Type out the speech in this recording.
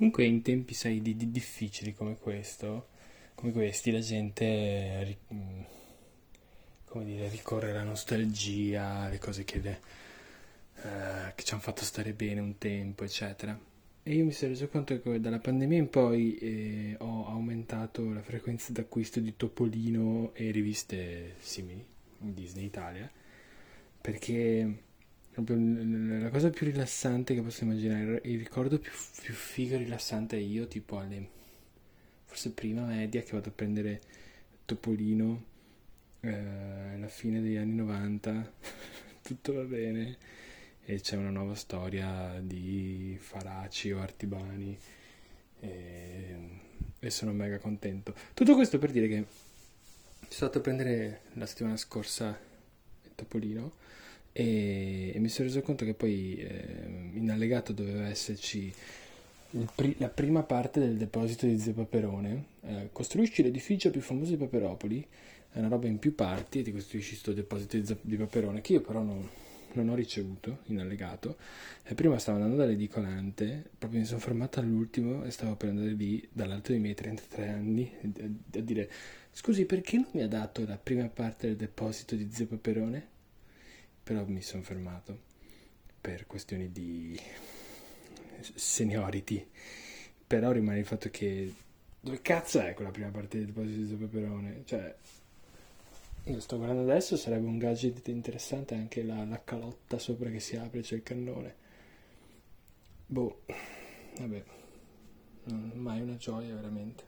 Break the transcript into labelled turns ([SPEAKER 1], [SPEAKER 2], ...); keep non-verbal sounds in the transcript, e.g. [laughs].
[SPEAKER 1] Comunque in tempi, sai, di, di difficili come questo, come questi, la gente, mm, come dire, ricorre alla nostalgia, alle cose che, le, uh, che ci hanno fatto stare bene un tempo, eccetera. E io mi sono reso conto che dalla pandemia in poi eh, ho aumentato la frequenza d'acquisto di Topolino e riviste simili Disney Italia, perché la cosa più rilassante che posso immaginare, il ricordo più, più figo e rilassante è io, tipo alle forse prima media che vado a prendere Topolino eh, alla fine degli anni 90, [laughs] tutto va bene e c'è una nuova storia di Faraci o Artibani e, e sono mega contento. Tutto questo per dire che sono stato a prendere la settimana scorsa il Topolino e, e mi sono reso conto che poi eh, in allegato doveva esserci pri- la prima parte del deposito di Zio Paperone. Eh, costruisci l'edificio più famoso di Paperopoli, è una roba in più parti e ti costruisci questo deposito di, di Paperone che io però non, non ho ricevuto in allegato e prima stavo andando dall'edicolante proprio mi sono fermato all'ultimo e stavo prendendo lì dall'alto dei miei 33 anni a, a dire scusi perché non mi ha dato la prima parte del deposito di Zio Paperone però mi sono fermato per questioni di seniority. Però rimane il fatto che dove cazzo è quella prima parte del deposito di peperone? Cioè, io sto guardando adesso, sarebbe un gadget interessante anche la, la calotta sopra che si apre, c'è il cannone. Boh, vabbè, mai una gioia veramente.